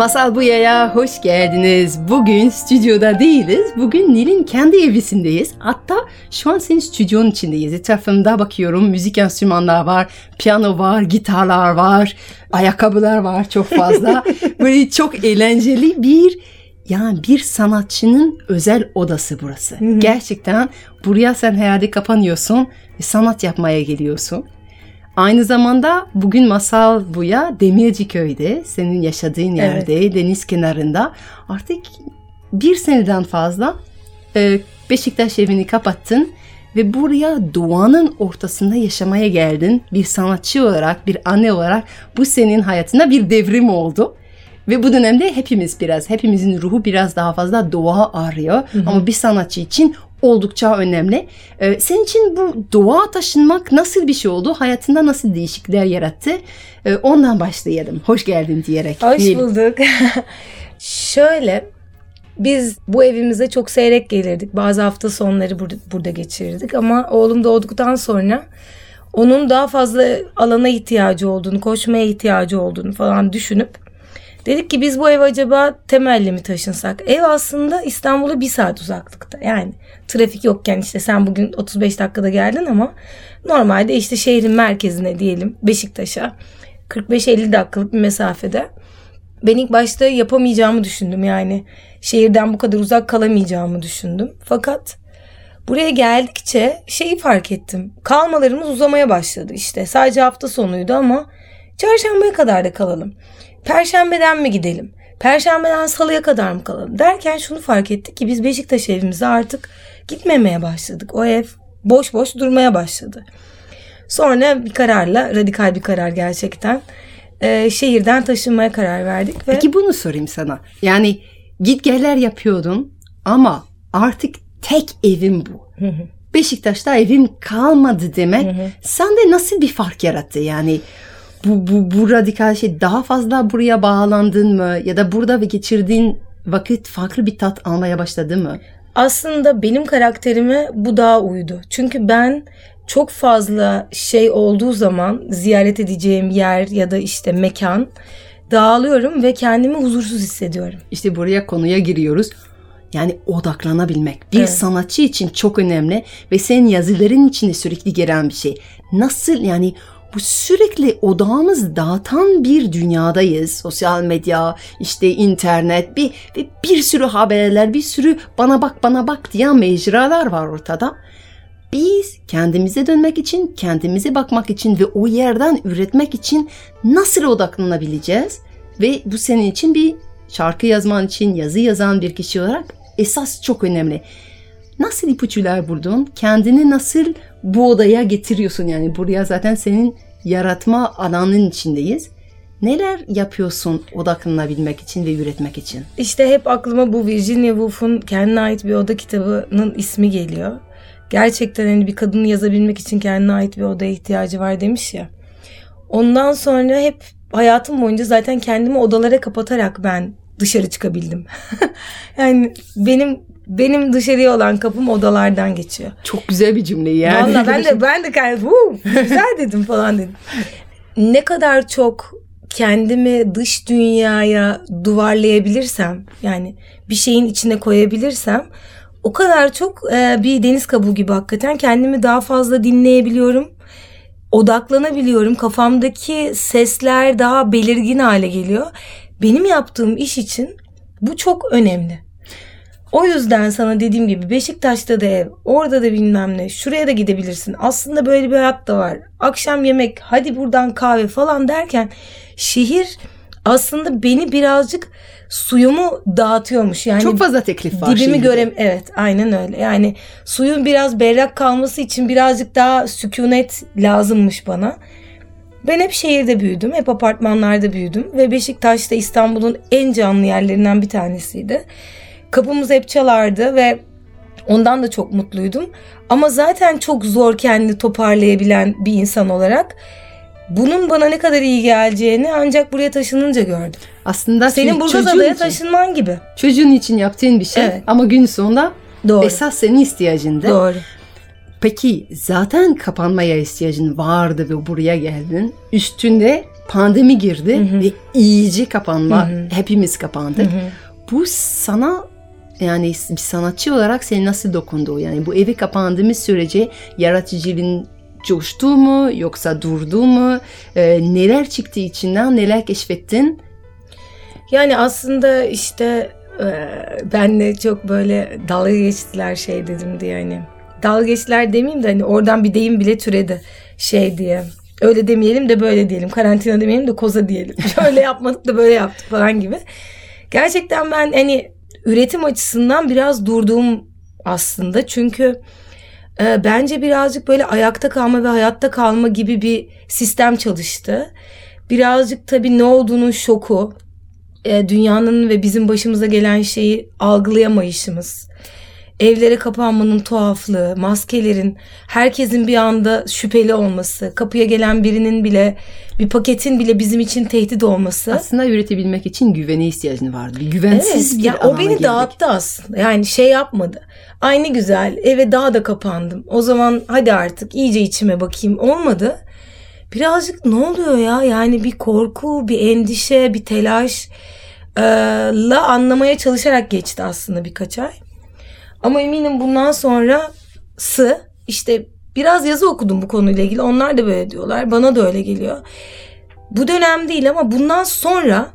Masal Buya'ya hoş geldiniz. Bugün stüdyoda değiliz. Bugün Nil'in kendi evisindeyiz. Hatta şu an senin stüdyonun içindeyiz. Etrafımda bakıyorum müzik enstrümanlar var, piyano var, gitarlar var, ayakkabılar var çok fazla. Böyle çok eğlenceli bir yani bir sanatçının özel odası burası. Gerçekten buraya sen herhalde kapanıyorsun ve sanat yapmaya geliyorsun. Aynı zamanda bugün masal buya Demirci köyde senin yaşadığın yerde deniz kenarında artık bir seneden fazla e, Beşiktaş evini kapattın ve buraya doğanın ortasında yaşamaya geldin. Bir sanatçı olarak, bir anne olarak bu senin hayatında bir devrim oldu. Ve bu dönemde hepimiz biraz, hepimizin ruhu biraz daha fazla doğa arıyor. Ama bir sanatçı için oldukça önemli. Ee, senin için bu doğa taşınmak nasıl bir şey oldu? Hayatında nasıl değişiklikler yarattı? Ee, ondan başlayalım. Hoş geldin diyerek. Hoş Nil. bulduk. Şöyle biz bu evimize çok seyrek gelirdik. Bazı hafta sonları burada, burada geçirirdik ama oğlum doğduktan sonra onun daha fazla alana ihtiyacı olduğunu, koşmaya ihtiyacı olduğunu falan düşünüp dedik ki biz bu ev acaba temelli mi taşınsak? Ev aslında İstanbul'a bir saat uzaklıkta. Yani trafik yokken işte sen bugün 35 dakikada geldin ama normalde işte şehrin merkezine diyelim Beşiktaş'a 45-50 dakikalık bir mesafede. Ben ilk başta yapamayacağımı düşündüm yani. Şehirden bu kadar uzak kalamayacağımı düşündüm. Fakat buraya geldikçe şeyi fark ettim. Kalmalarımız uzamaya başladı işte. Sadece hafta sonuydu ama çarşambaya kadar da kalalım. Perşembeden mi gidelim? Perşembeden salıya kadar mı kalalım? Derken şunu fark ettik ki biz Beşiktaş evimize artık gitmemeye başladık. O ev boş boş durmaya başladı. Sonra bir kararla, radikal bir karar gerçekten, e, şehirden taşınmaya karar verdik. Ve Peki bunu sorayım sana. Yani git geller yapıyordun ama artık tek evim bu. Beşiktaş'ta evim kalmadı demek sende nasıl bir fark yarattı? Yani bu, bu, bu radikal şey daha fazla buraya bağlandın mı? Ya da burada ve geçirdiğin vakit farklı bir tat almaya başladı mı? aslında benim karakterime bu daha uydu. Çünkü ben çok fazla şey olduğu zaman ziyaret edeceğim yer ya da işte mekan dağılıyorum ve kendimi huzursuz hissediyorum. İşte buraya konuya giriyoruz. Yani odaklanabilmek bir Evet. sanatçı için çok önemli ve senin yazıların içinde sürekli gelen bir şey. Nasıl yani bu sürekli odağımız dağıtan bir dünyadayız. Sosyal medya, işte internet, bir ve bir sürü haberler, bir sürü bana bak bana bak diyen mecralar var ortada. Biz kendimize dönmek için, kendimize bakmak için ve o yerden üretmek için nasıl odaklanabileceğiz? Ve bu senin için bir şarkı yazman için yazı yazan bir kişi olarak esas çok önemli. Nasıl ipuçlar buldun? Kendini nasıl bu odaya getiriyorsun? Yani buraya zaten senin yaratma alanının içindeyiz. Neler yapıyorsun odaklanabilmek için ve üretmek için? İşte hep aklıma bu Virginia Woolf'un kendine ait bir oda kitabının ismi geliyor. Gerçekten hani bir kadının yazabilmek için kendine ait bir odaya ihtiyacı var demiş ya. Ondan sonra hep hayatım boyunca zaten kendimi odalara kapatarak ben dışarı çıkabildim. yani benim benim dışarıya olan kapım odalardan geçiyor. Çok güzel bir cümle yani. Vallahi ben de ben de kendim "Huu, güzel dedim falan dedim. Ne kadar çok kendimi dış dünyaya duvarlayabilirsem yani bir şeyin içine koyabilirsem o kadar çok e, bir deniz kabuğu gibi hakikaten kendimi daha fazla dinleyebiliyorum. Odaklanabiliyorum. Kafamdaki sesler daha belirgin hale geliyor. Benim yaptığım iş için bu çok önemli. O yüzden sana dediğim gibi Beşiktaş'ta da ev, orada da bilmem ne, şuraya da gidebilirsin. Aslında böyle bir hayat da var. Akşam yemek, hadi buradan kahve falan derken şehir aslında beni birazcık suyumu dağıtıyormuş. Yani Çok fazla teklif var. dibimi görem evet aynen öyle. Yani suyun biraz berrak kalması için birazcık daha sükunet lazımmış bana. Ben hep şehirde büyüdüm, hep apartmanlarda büyüdüm ve Beşiktaş da İstanbul'un en canlı yerlerinden bir tanesiydi. Kapımız hep çalardı ve ondan da çok mutluydum. Ama zaten çok zor kendini toparlayabilen bir insan olarak bunun bana ne kadar iyi geleceğini ancak buraya taşınınca gördüm. Aslında Senin Burgaz çocuğun Adaya taşınman gibi. Çocuğun için yaptığın bir şey Evet. ama gün sonunda Doğru. esas senin ihtiyacın da. Doğru. Peki zaten kapanmaya ihtiyacın vardı ve buraya geldin. Üstünde pandemi girdi ve iyice kapanma. Hepimiz kapandık. Bu sana yani bir sanatçı olarak seni nasıl dokundu? Yani bu evi kapandığımız sürece yaratıcılığın coştu mu yoksa durdu mu? Ee, neler çıktı içinden neler keşfettin? Yani aslında işte e, benle çok böyle dalga geçtiler şey dedim diye hani. Dalga geçtiler demeyeyim de hani oradan bir deyim bile türedi şey diye. Öyle demeyelim de böyle diyelim. Karantina demeyelim de koza diyelim. Şöyle yapmadık da böyle yaptık falan gibi. Gerçekten ben hani üretim açısından biraz durduğum aslında. Çünkü e, bence birazcık böyle ayakta kalma ve hayatta kalma gibi bir sistem çalıştı. Birazcık tabii ne olduğunun şoku, e, dünyanın ve bizim başımıza gelen şeyi algılayamayışımız, evlere kapanmanın tuhaflığı, maskelerin herkesin bir anda şüpheli olması, kapıya gelen birinin bile bir paketin bile bizim için tehdit olması. Aslında üretebilmek için güvene ihtiyacın vardı. Güvensiz Evet, bir ya o alana beni girdik. dağıttı aslında. Yani şey yapmadı. Ay ne güzel eve daha da kapandım. O zaman hadi artık iyice içime bakayım olmadı. Birazcık ne oluyor ya? Yani bir korku, bir endişe, bir telaş la anlamaya çalışarak geçti aslında birkaç ay. Ama eminim bundan sonrası işte biraz yazı okudum bu konuyla ilgili. Onlar da böyle diyorlar. Bana da öyle geliyor. Bu dönem değil ama bundan sonra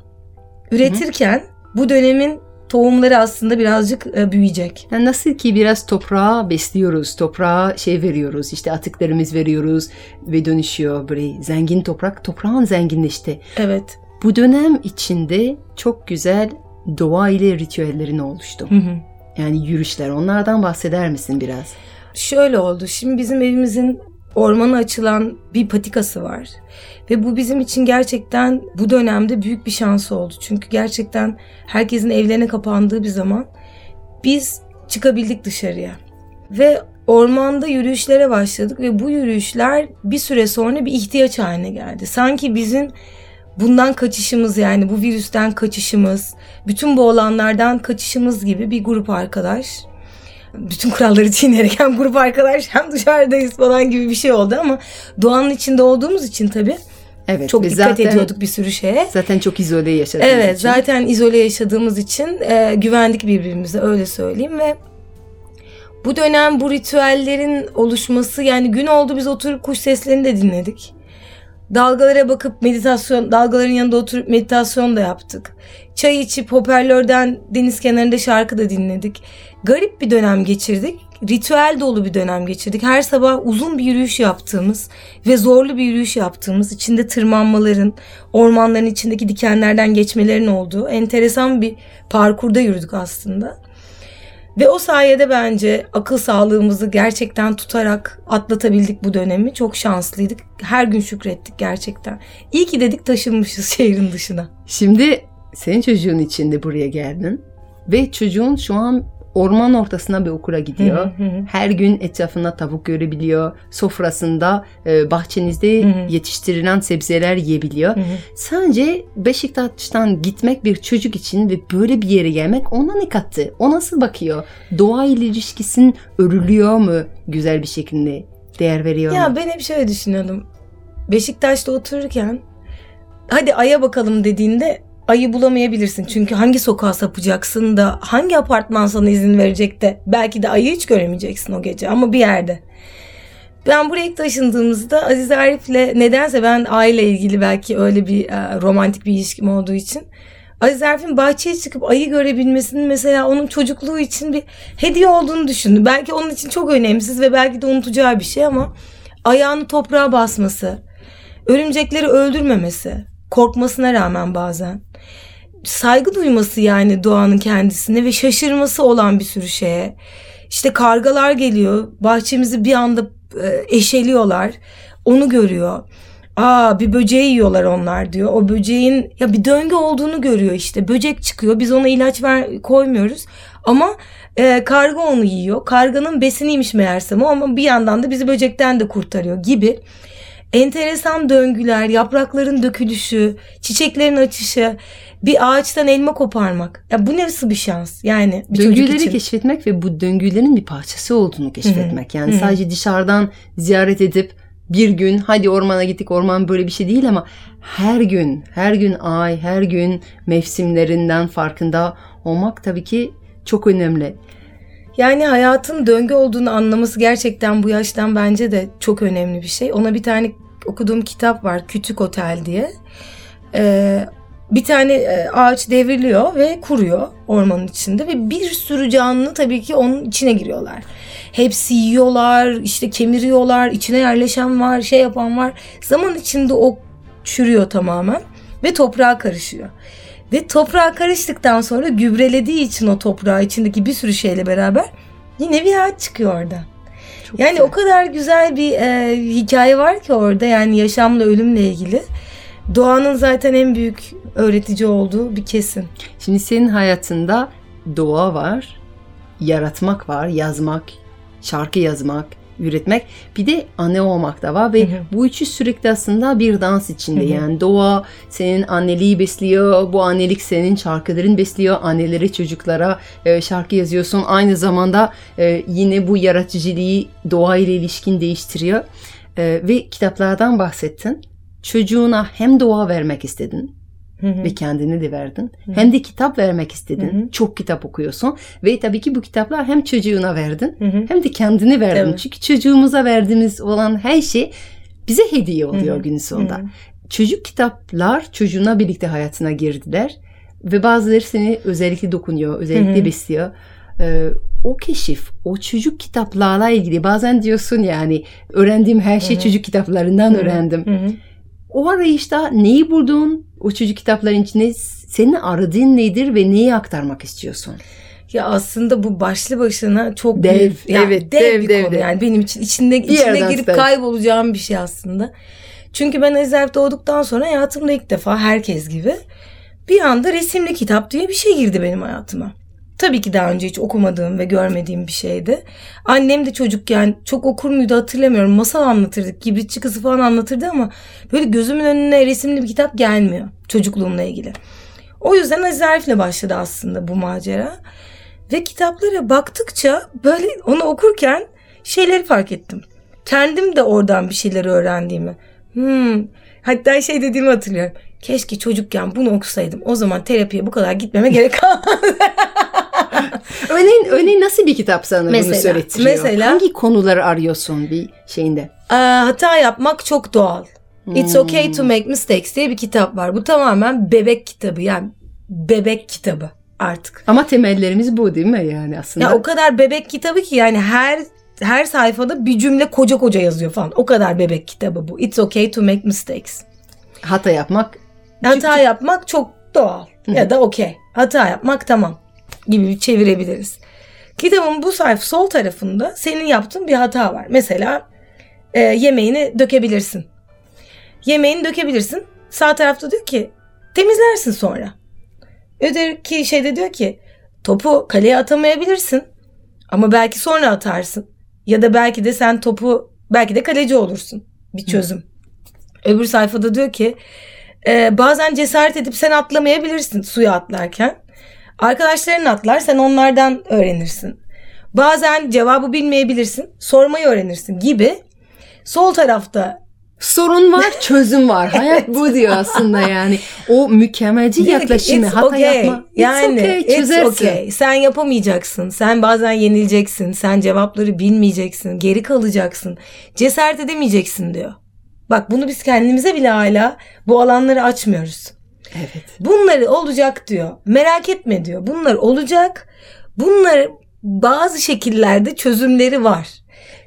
üretirken bu dönemin tohumları aslında birazcık e, büyüyecek. Yani nasıl ki biraz toprağa besliyoruz, toprağa şey veriyoruz, işte atıklarımız veriyoruz ve dönüşüyor böyle zengin toprak, toprağın zenginleşti. Evet. Bu dönem içinde çok güzel doğa ile ritüellerin oluştu. Hı hı. Yani yürüyüşler, onlardan bahseder misin biraz? Şöyle oldu. Şimdi bizim evimizin ormana açılan bir patikası var. Ve bu bizim için gerçekten bu dönemde büyük bir şans oldu. Çünkü gerçekten herkesin evlerine kapandığı bir zaman biz çıkabildik dışarıya. Ve ormanda yürüyüşlere başladık ve bu yürüyüşler bir süre sonra bir ihtiyaç haline geldi. Sanki bizim bundan kaçışımız yani bu virüsten kaçışımız, bütün bu olanlardan kaçışımız gibi bir grup arkadaş bütün kuralları çiğneyerek hem grup arkadaş hem dışarıdayız falan gibi bir şey oldu ama doğanın içinde olduğumuz için tabii Evet. çok dikkat zaten, ediyorduk bir sürü şeye. Zaten çok izole yaşadığımız Evet için. zaten izole yaşadığımız için e, güvendik birbirimize öyle söyleyeyim ve bu dönem bu ritüellerin oluşması yani gün oldu biz oturup kuş seslerini de dinledik. Dalgalara bakıp meditasyon, dalgaların yanında oturup meditasyon da yaptık. Çay içip hoparlörden deniz kenarında şarkı da dinledik. Garip bir dönem geçirdik. Ritüel dolu bir dönem geçirdik. Her sabah uzun bir yürüyüş yaptığımız ve zorlu bir yürüyüş yaptığımız, içinde tırmanmaların, ormanların içindeki dikenlerden geçmelerin olduğu enteresan bir parkurda yürüdük aslında. Ve o sayede bence akıl sağlığımızı gerçekten tutarak atlatabildik bu dönemi. Çok şanslıydık. Her gün şükrettik gerçekten. İyi ki dedik taşınmışız şehrin dışına. Şimdi senin çocuğun için de buraya geldin ve çocuğun şu an orman ortasına bir okula gidiyor. Hı hı hı. Her gün etrafında tavuk görebiliyor. Sofrasında e, bahçenizde Hı hı. yetiştirilen sebzeler yiyebiliyor. Hı hı. Sence Beşiktaş'tan gitmek bir çocuk için ve böyle bir yere gelmek ona ne kattı? O nasıl bakıyor? Doğa ile ilişkisin örülüyor mu güzel bir şekilde? Değer veriyor mu? Ya ben hep şöyle düşünüyordum. Beşiktaş'ta otururken hadi aya bakalım dediğinde ayı bulamayabilirsin. Çünkü hangi sokağa sapacaksın da hangi apartman sana izin verecek de belki de ayı hiç göremeyeceksin o gece ama bir yerde. Ben buraya ilk taşındığımızda Aziz Arif'le nedense ben aile ilgili belki öyle bir e, romantik bir ilişkim olduğu için Aziz Arif'in bahçeye çıkıp ayı görebilmesinin mesela onun çocukluğu için bir hediye olduğunu düşündüm. Belki onun için çok önemsiz ve belki de unutacağı bir şey ama ayağını toprağa basması, örümcekleri öldürmemesi, korkmasına rağmen bazen saygı duyması yani doğanın kendisine ve şaşırması olan bir sürü şeye. İşte kargalar geliyor, bahçemizi bir anda e, eşeliyorlar. Onu görüyor. Aa bir böceği yiyorlar onlar diyor. O böceğin ya bir döngü olduğunu görüyor işte. Böcek çıkıyor. Biz ona ilaç ver koymuyoruz. Ama e, karga onu yiyor. Karganın besiniymiş meğersem o ama bir yandan da bizi böcekten de kurtarıyor gibi. Enteresan döngüler, yaprakların dökülüşü, çiçeklerin açışı, bir ağaçtan elma koparmak. Ya bu nasıl bir şans? Yani bir Döngüleri için. keşfetmek ve bu döngülerin bir parçası olduğunu keşfetmek. Yani sadece dışarıdan ziyaret edip bir gün hadi ormana gittik orman böyle bir şey değil ama her gün her gün ay her gün mevsimlerinden farkında olmak tabii ki çok önemli. Yani hayatın döngü olduğunu anlaması gerçekten bu yaştan bence de çok önemli bir şey. Ona bir tane okuduğum kitap var Küçük Otel diye. Ee, bir tane e, ağaç devriliyor ve kuruyor ormanın içinde ve bir sürü canlı tabii ki onun içine giriyorlar. Hepsi yiyorlar, işte kemiriyorlar, içine yerleşen var, şey yapan var. Zaman içinde o çürüyor tamamen ve toprağa karışıyor. Ve toprağa karıştıktan sonra gübrelediği için o toprağı içindeki bir sürü şeyle beraber yine bir ağaç çıkıyor orada. Çok Yani güzel. o kadar güzel bir e, hikaye var ki orada yani yaşamla ölümle ilgili. Doğanın zaten en büyük öğretici olduğu bir kesin. Şimdi senin hayatında doğa var, yaratmak var, yazmak, şarkı yazmak, üretmek. Bir de anne olmak da var ve Hı hı. bu üçü sürekli aslında bir dans içinde. Hı hı. Yani doğa senin anneliği besliyor, bu annelik senin şarkıların besliyor. Annelere çocuklara e, şarkı yazıyorsun. Aynı zamanda e, yine bu yaratıcılığı doğa ile ilişkin değiştiriyor. E, ve kitaplardan bahsettin. Çocuğuna hem doğa vermek istedin Hı hı. ve kendini de verdin. Hem de kitap vermek istedin. Hı hı. Çok kitap okuyorsun ve tabii ki bu kitaplar hem çocuğuna verdin Hı hı. hem de kendini verdin. Tabii. Çünkü çocuğumuza verdiğimiz olan her şey bize hediye oluyor Hı hı. günün sonunda. Hı hı. Çocuk kitaplar çocuğuna birlikte hayatına girdiler ve bazıları seni özellikle dokunuyor, özellikle Hı hı. besliyor. Ee, o keşif, o çocuk kitaplarla ilgili bazen diyorsun yani öğrendiğim her şey Hı hı. çocuk kitaplarından Hı hı. öğrendim. Hı hı. O arayışta neyi buldun? O çocuk kitapların içinde senin aradığın nedir ve neyi aktarmak istiyorsun? Ya aslında bu başlı başına çok Dev, büyük, ya evet, dev, dev, bir dev, konu dev. yani benim için içinde Bir içine girip start. kaybolacağım bir şey aslında. Çünkü ben Ezerp doğduktan sonra hayatımda ilk defa herkes gibi bir anda resimli kitap diye bir şey girdi benim hayatıma. Tabii ki daha önce hiç okumadığım ve görmediğim bir şeydi. Annem de çocukken çok okur muydu hatırlamıyorum. Masal anlatırdık, kibritçi kızı falan anlatırdı ama böyle gözümün önüne resimli bir kitap gelmiyor çocukluğumla ilgili. O yüzden Aziz Arif'le başladı aslında bu macera. Ve kitaplara baktıkça böyle onu okurken şeyleri fark ettim. Kendim de oradan bir şeyler öğrendiğimi. Hmm. Hatta şey dediğimi hatırlıyorum. Keşke çocukken bunu okusaydım. O zaman terapiye bu kadar gitmeme gerek kalmaz. Örneğin, örneğin nasıl bir kitap sana bunu Mesela- söylettiriyor? mesela- Hangi konuları arıyorsun bir şeyinde? Hata yapmak çok doğal. It's okay to make mistakes diye bir kitap var. Bu tamamen bebek kitabı yani bebek kitabı artık. Ama temellerimiz bu değil mi yani aslında? Ya o kadar bebek kitabı ki yani her her sayfada bir cümle koca koca yazıyor falan. O kadar bebek kitabı bu. It's okay to make mistakes. Hata yapmak Hata yapmak çok doğal ya da okey. Hata yapmak tamam gibi çevirebiliriz. Kitabın bu sayfa sol tarafında senin yaptığın bir hata var. Mesela e, yemeğini dökebilirsin. Yemeğini dökebilirsin. Sağ tarafta diyor ki temizlersin sonra. Öteki şeyde diyor ki topu kaleye atamayabilirsin. Ama belki sonra atarsın. Ya da belki de sen topu belki de kaleci olursun. Bir çözüm. Öbür sayfada diyor ki e, bazen cesaret edip sen atlamayabilirsin suya atlarken. Arkadaşların atlar sen onlardan öğrenirsin. Bazen cevabı bilmeyebilirsin sormayı öğrenirsin gibi. Sol tarafta sorun var, çözüm var. Hayat bu diyor aslında yani. O mükemmelci yaklaşımı. "It's Hata okay." yapma. It's Yani okay, it's çözersin. okay. Sen yapamayacaksın. Sen bazen yenileceksin. Sen cevapları bilmeyeceksin. Geri kalacaksın. Cesaret edemeyeceksin diyor. Bak bunu biz kendimize bile hala bu alanları açmıyoruz. Evet. Bunları olacak diyor. Merak etme diyor. Bunlar olacak. Bunlar bazı şekillerde çözümleri var.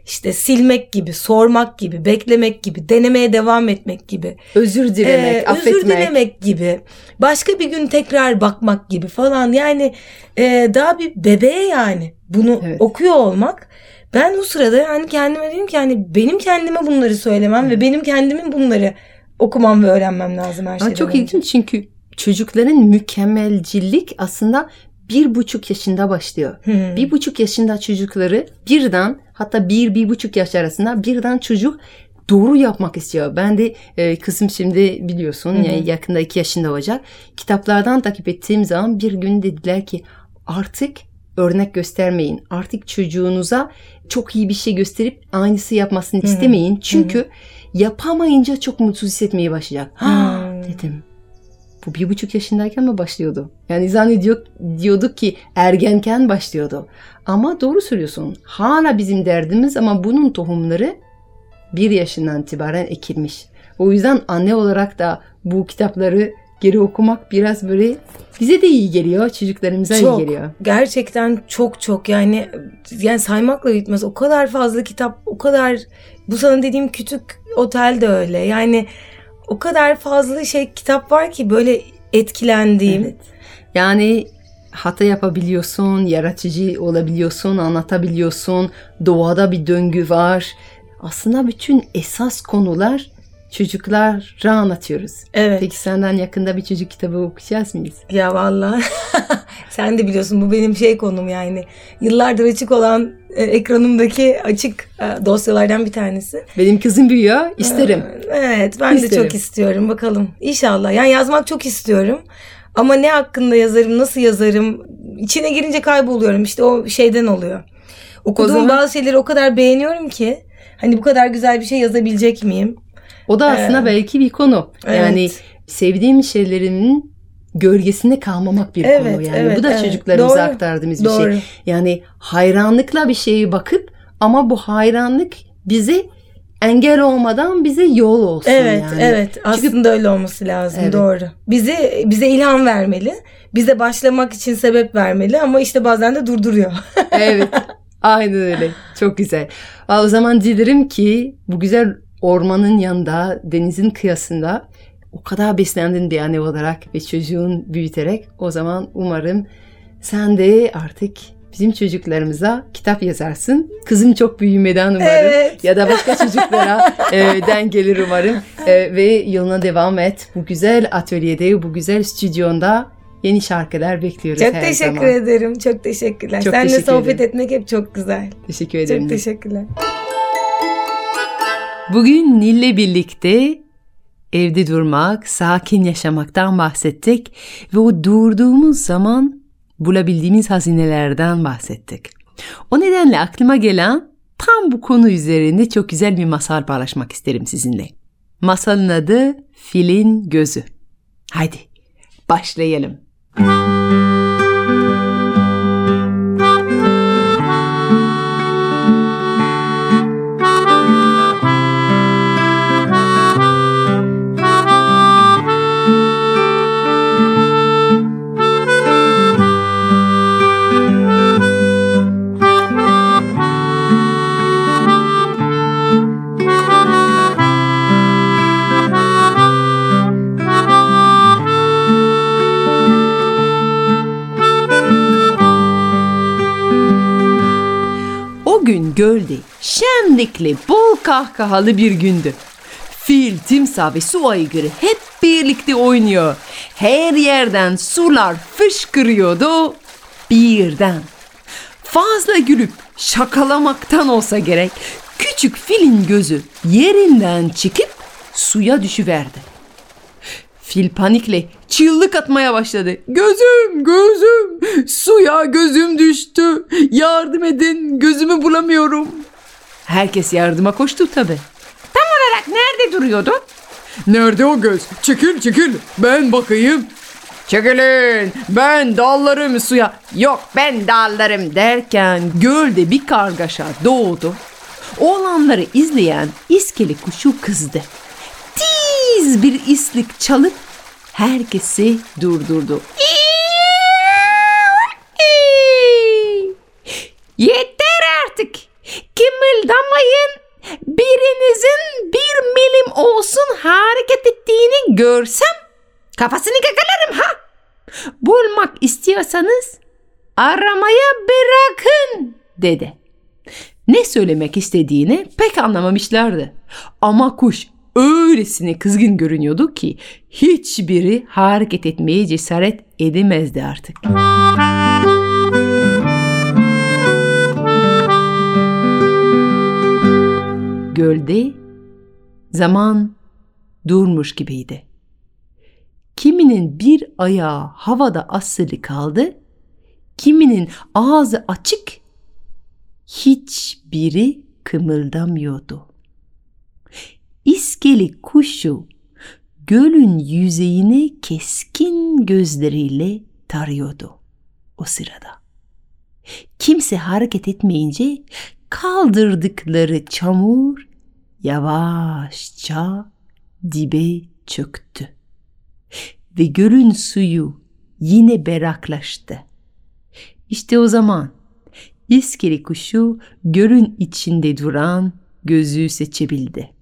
İşte silmek gibi, sormak gibi, beklemek gibi, denemeye devam etmek gibi. Özür dilemek, Ee, affetmek. Özür dilemek gibi. Başka bir gün tekrar bakmak gibi falan. Yani e, daha bir bebeğe yani bunu Evet. okuyor olmak. Ben o sırada yani kendime dedim ki yani benim kendime bunları söylemem ve benim kendimin bunları okumam ve öğrenmem lazım her Aa, şeyden çok önce. ilginç çünkü çocukların mükemmelcilik aslında bir buçuk yaşında başlıyor. Hmm. Bir buçuk yaşında çocukları birden hatta bir, bir buçuk yaş arasında birden çocuk doğru yapmak istiyor. Ben de e, kızım şimdi biliyorsun yani yakında iki yaşında olacak. Kitaplardan takip ettiğim zaman bir gün dediler ki artık örnek göstermeyin. Artık çocuğunuza çok iyi bir şey gösterip aynısı yapmasını istemeyin. Çünkü yapamayınca çok mutsuz hissetmeye başlayacak. Ha Hmm. dedim. Bu bir buçuk yaşındayken mi başlıyordu? Yani zannediyor diyorduk ki ergenken başlıyordu. Ama doğru söylüyorsun. Hala bizim derdimiz ama bunun tohumları bir yaşından itibaren ekilmiş. O yüzden anne olarak da bu kitapları geri okumak biraz böyle bize de iyi geliyor, çocuklarımıza Çok. iyi geliyor. Gerçekten çok çok yani yani saymakla bitmez. O kadar fazla kitap, o kadar bu sana dediğim küçük otel de öyle. Yani o kadar fazla şey kitap var ki böyle etkilendiğim. Evet. Yani hata yapabiliyorsun, yaratıcı olabiliyorsun, anlatabiliyorsun. Doğada bir döngü var. Aslında bütün esas konular çocuklara anlatıyoruz. Evet. Peki senden yakında bir çocuk kitabı okuyacağız mıyız? Ya vallahi sen de biliyorsun bu benim şey konum yani. Yıllardır açık olan e, ekranımdaki açık e, dosyalardan bir tanesi. Benim kızım büyüyor, isterim. Evet ben de İsterim. çok istiyorum bakalım. İnşallah yani yazmak çok istiyorum. Ama ne hakkında yazarım, nasıl yazarım içine girince kayboluyorum işte o şeyden oluyor. Okuduğum zaman- bazı şeyleri o kadar beğeniyorum ki hani bu kadar güzel bir şey yazabilecek miyim? O da aslında belki bir konu. Evet. Yani sevdiğim şeylerimin gölgesinde kalmamak bir Evet, konu. Yani evet, bu da evet. çocuklarımıza Doğru. aktardığımız bir Doğru. şey. Yani hayranlıkla bir şeye bakıp ama bu hayranlık bize engel olmadan bize yol olsun Evet, yani. evet. Aslında öyle olması lazım. Evet. Doğru. Bize bize ilham vermeli. Bize başlamak için sebep vermeli ama işte bazen de durduruyor. evet. Aynen öyle. Çok güzel. O zaman dilerim ki bu güzel ormanın yanında, denizin kıyısında o kadar beslendin bir anne olarak ve çocuğun büyüterek o zaman umarım sen de artık bizim çocuklarımıza kitap yazarsın. Kızım çok büyümeden umarım. Evet. Ya da başka çocuklara e, den gelir umarım. E, ve yoluna devam et. Bu güzel atölyede, bu güzel stüdyonda yeni şarkılar bekliyoruz çok her teşekkür zaman. ederim. Çok teşekkürler. Çok Seninle teşekkür sohbet ederim. etmek hep çok güzel. Teşekkür ederim. Çok teşekkürler. Bugün Nil'le birlikte evde durmak, sakin yaşamaktan bahsettik ve o durduğumuz zaman bulabildiğimiz hazinelerden bahsettik. O nedenle aklıma gelen tam bu konu üzerinde çok güzel bir masal paylaşmak isterim sizinle. Masalın adı Filin Gözü. Haydi başlayalım. O gölde şenlikli, bol kahkahalı bir gündü. Fil, timsah ve su aygırı hep birlikte oynuyor. Her yerden sular fışkırıyordu. Birden fazla gülüp şakalamaktan olsa gerek küçük filin gözü yerinden çıkıp suya düşüverdi. Fil panikle çığlık atmaya başladı. Gözüm, gözüm, suya gözüm düştü. Yardım edin, gözümü bulamıyorum. Herkes yardıma koştu tabi. Tam olarak nerede duruyordun? Nerede o göz? Çekil çekil, ben bakayım. Çekilin, ben dallarım suya. Yok ben dallarım derken gölde bir kargaşa doğdu. Olanları izleyen iskele kuşu kızdı tiz bir islik çalıp herkesi durdurdu. Yeter artık. Kımıldamayın. Birinizin bir milim olsun hareket ettiğini görsem kafasını kakalarım ha. Bulmak istiyorsanız aramaya bırakın dedi. Ne söylemek istediğini pek anlamamışlardı. Ama kuş öylesine kızgın görünüyordu ki hiçbiri hareket etmeye cesaret edemezdi artık. Gölde zaman durmuş gibiydi. Kiminin bir ayağı havada asılı kaldı, kiminin ağzı açık, hiçbiri kımıldamıyordu. İskeli kuşu gölün yüzeyini keskin gözleriyle tarıyordu o sırada. Kimse hareket etmeyince kaldırdıkları çamur yavaşça dibe çöktü. Ve gölün suyu yine berraklaştı. İşte o zaman iskeli kuşu gölün içinde duran gözü seçebildi.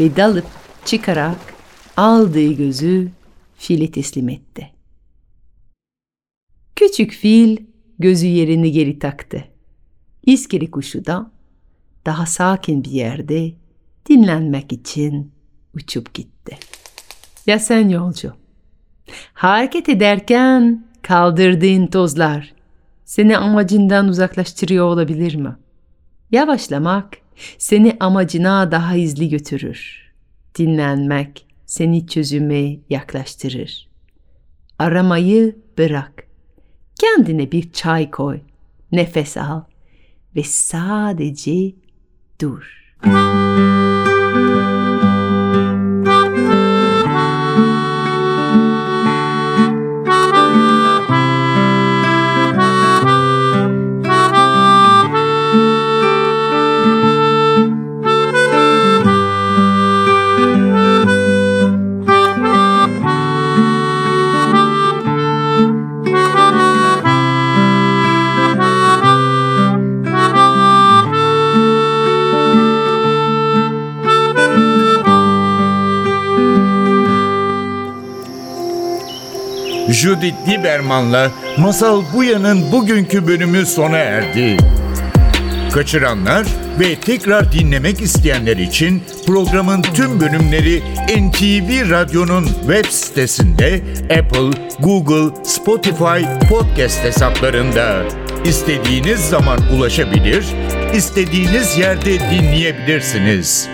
Ve dalıp çıkarak aldığı gözü file teslim etti. Küçük fil gözü yerini geri taktı. İskeli kuşu da daha sakin bir yerde dinlenmek için uçup gitti. Ya sen yolcu? Hareket ederken kaldırdığın tozlar seni amacından uzaklaştırıyor olabilir mi? Yavaşlamak seni amacına daha hızlı götürür. Dinlenmek seni çözüme yaklaştırır. Aramayı bırak. Kendine bir çay koy. Nefes al ve sadece dur. Judith Lieberman'la Masal Buya'nın bugünkü bölümü sona erdi. Kaçıranlar ve tekrar dinlemek isteyenler için programın tüm bölümleri NTV Radyo'nun web sitesinde Apple, Google, Spotify podcast hesaplarında istediğiniz zaman ulaşabilir, istediğiniz yerde dinleyebilirsiniz.